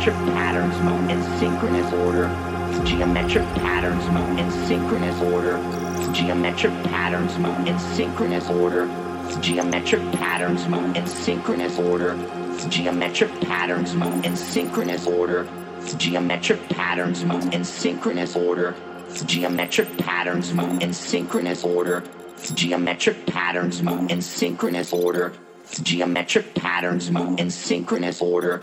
geometric patterns move in synchronous order. It's geometric patterns move in synchronous order. It's geometric patterns move in synchronous order. It's geometric patterns move in synchronous order. It's geometric patterns move in synchronous order. It's geometric patterns move in synchronous order. It's geometric patterns move in synchronous order. It's geometric patterns move in synchronous order. It's geometric patterns move in synchronous order.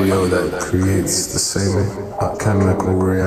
That creates the same chemical reaction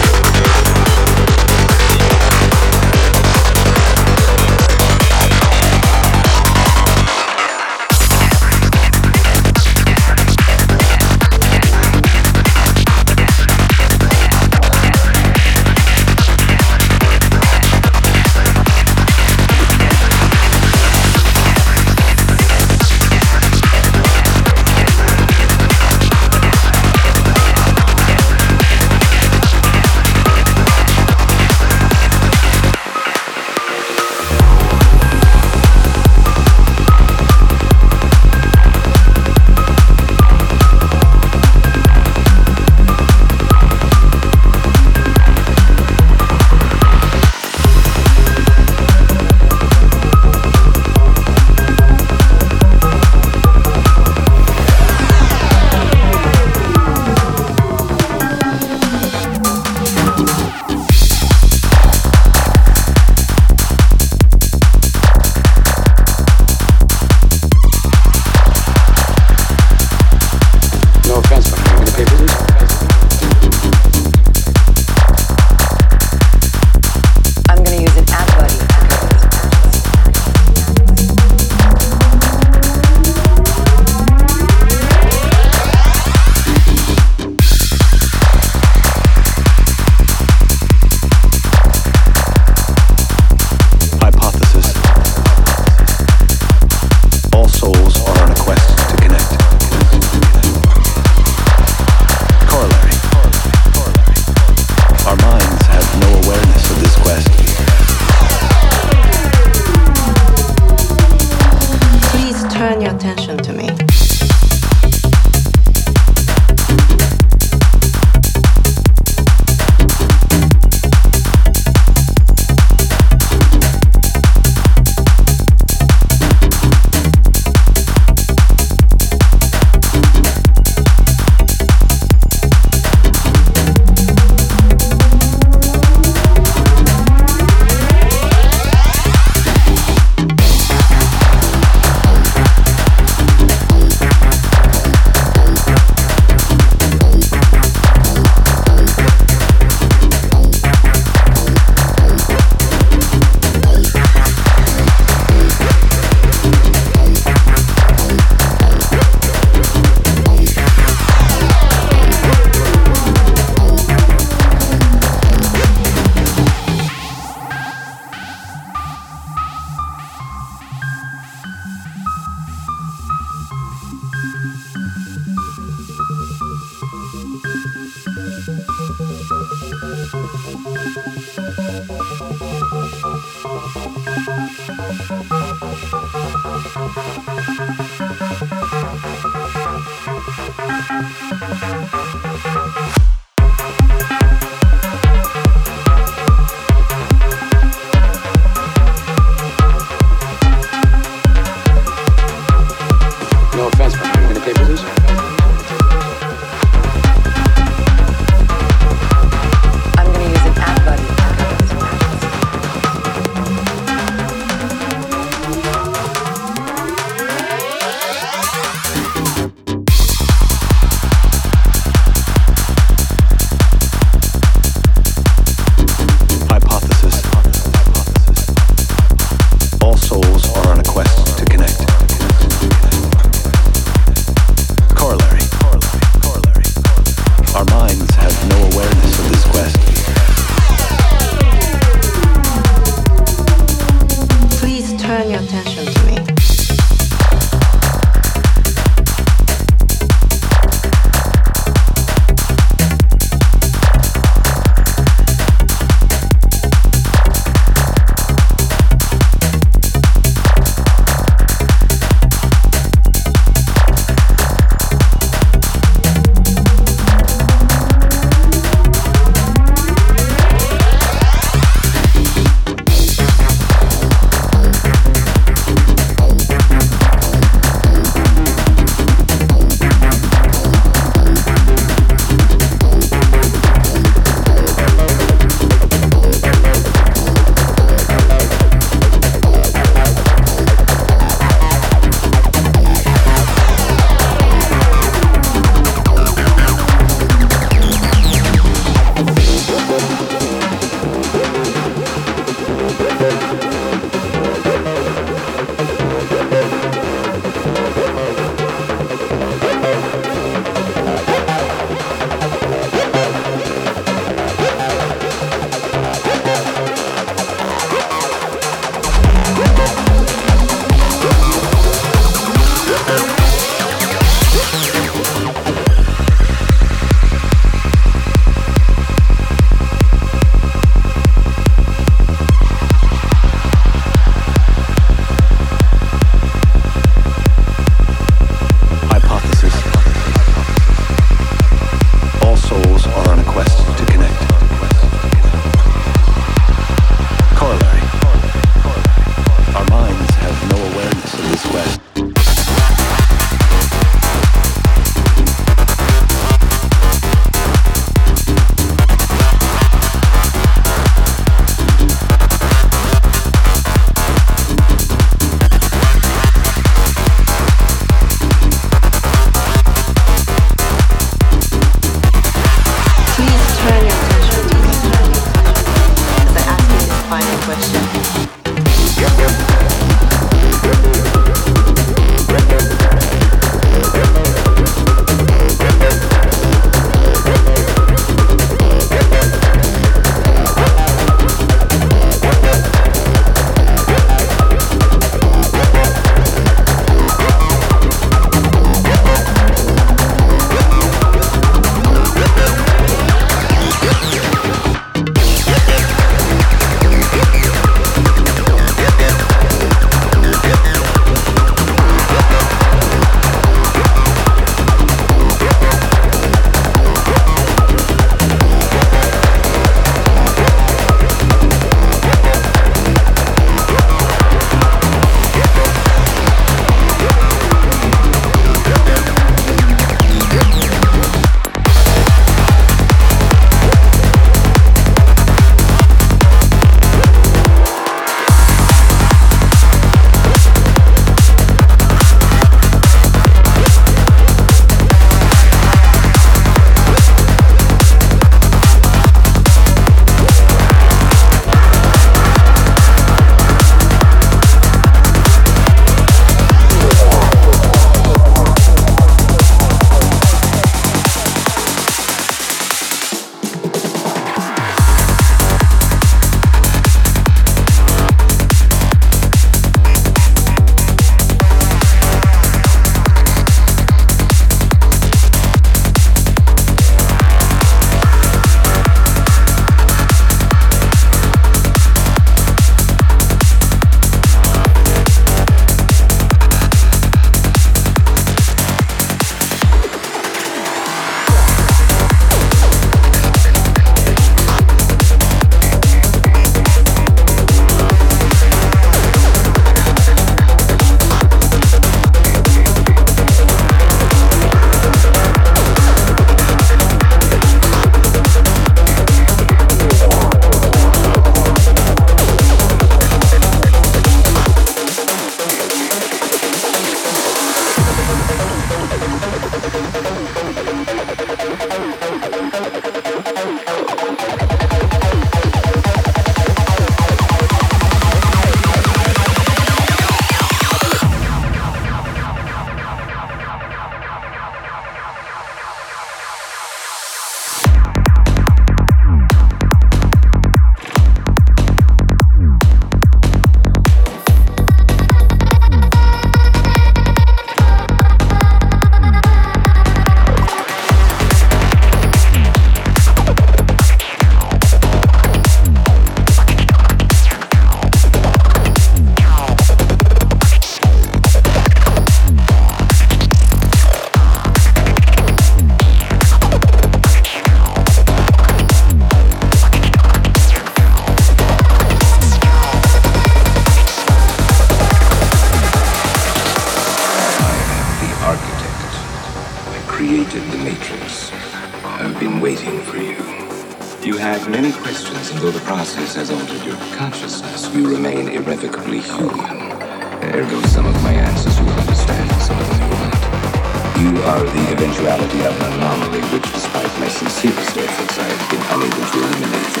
reality of an anomaly which, despite my sincerest efforts, I have been unable to eliminate.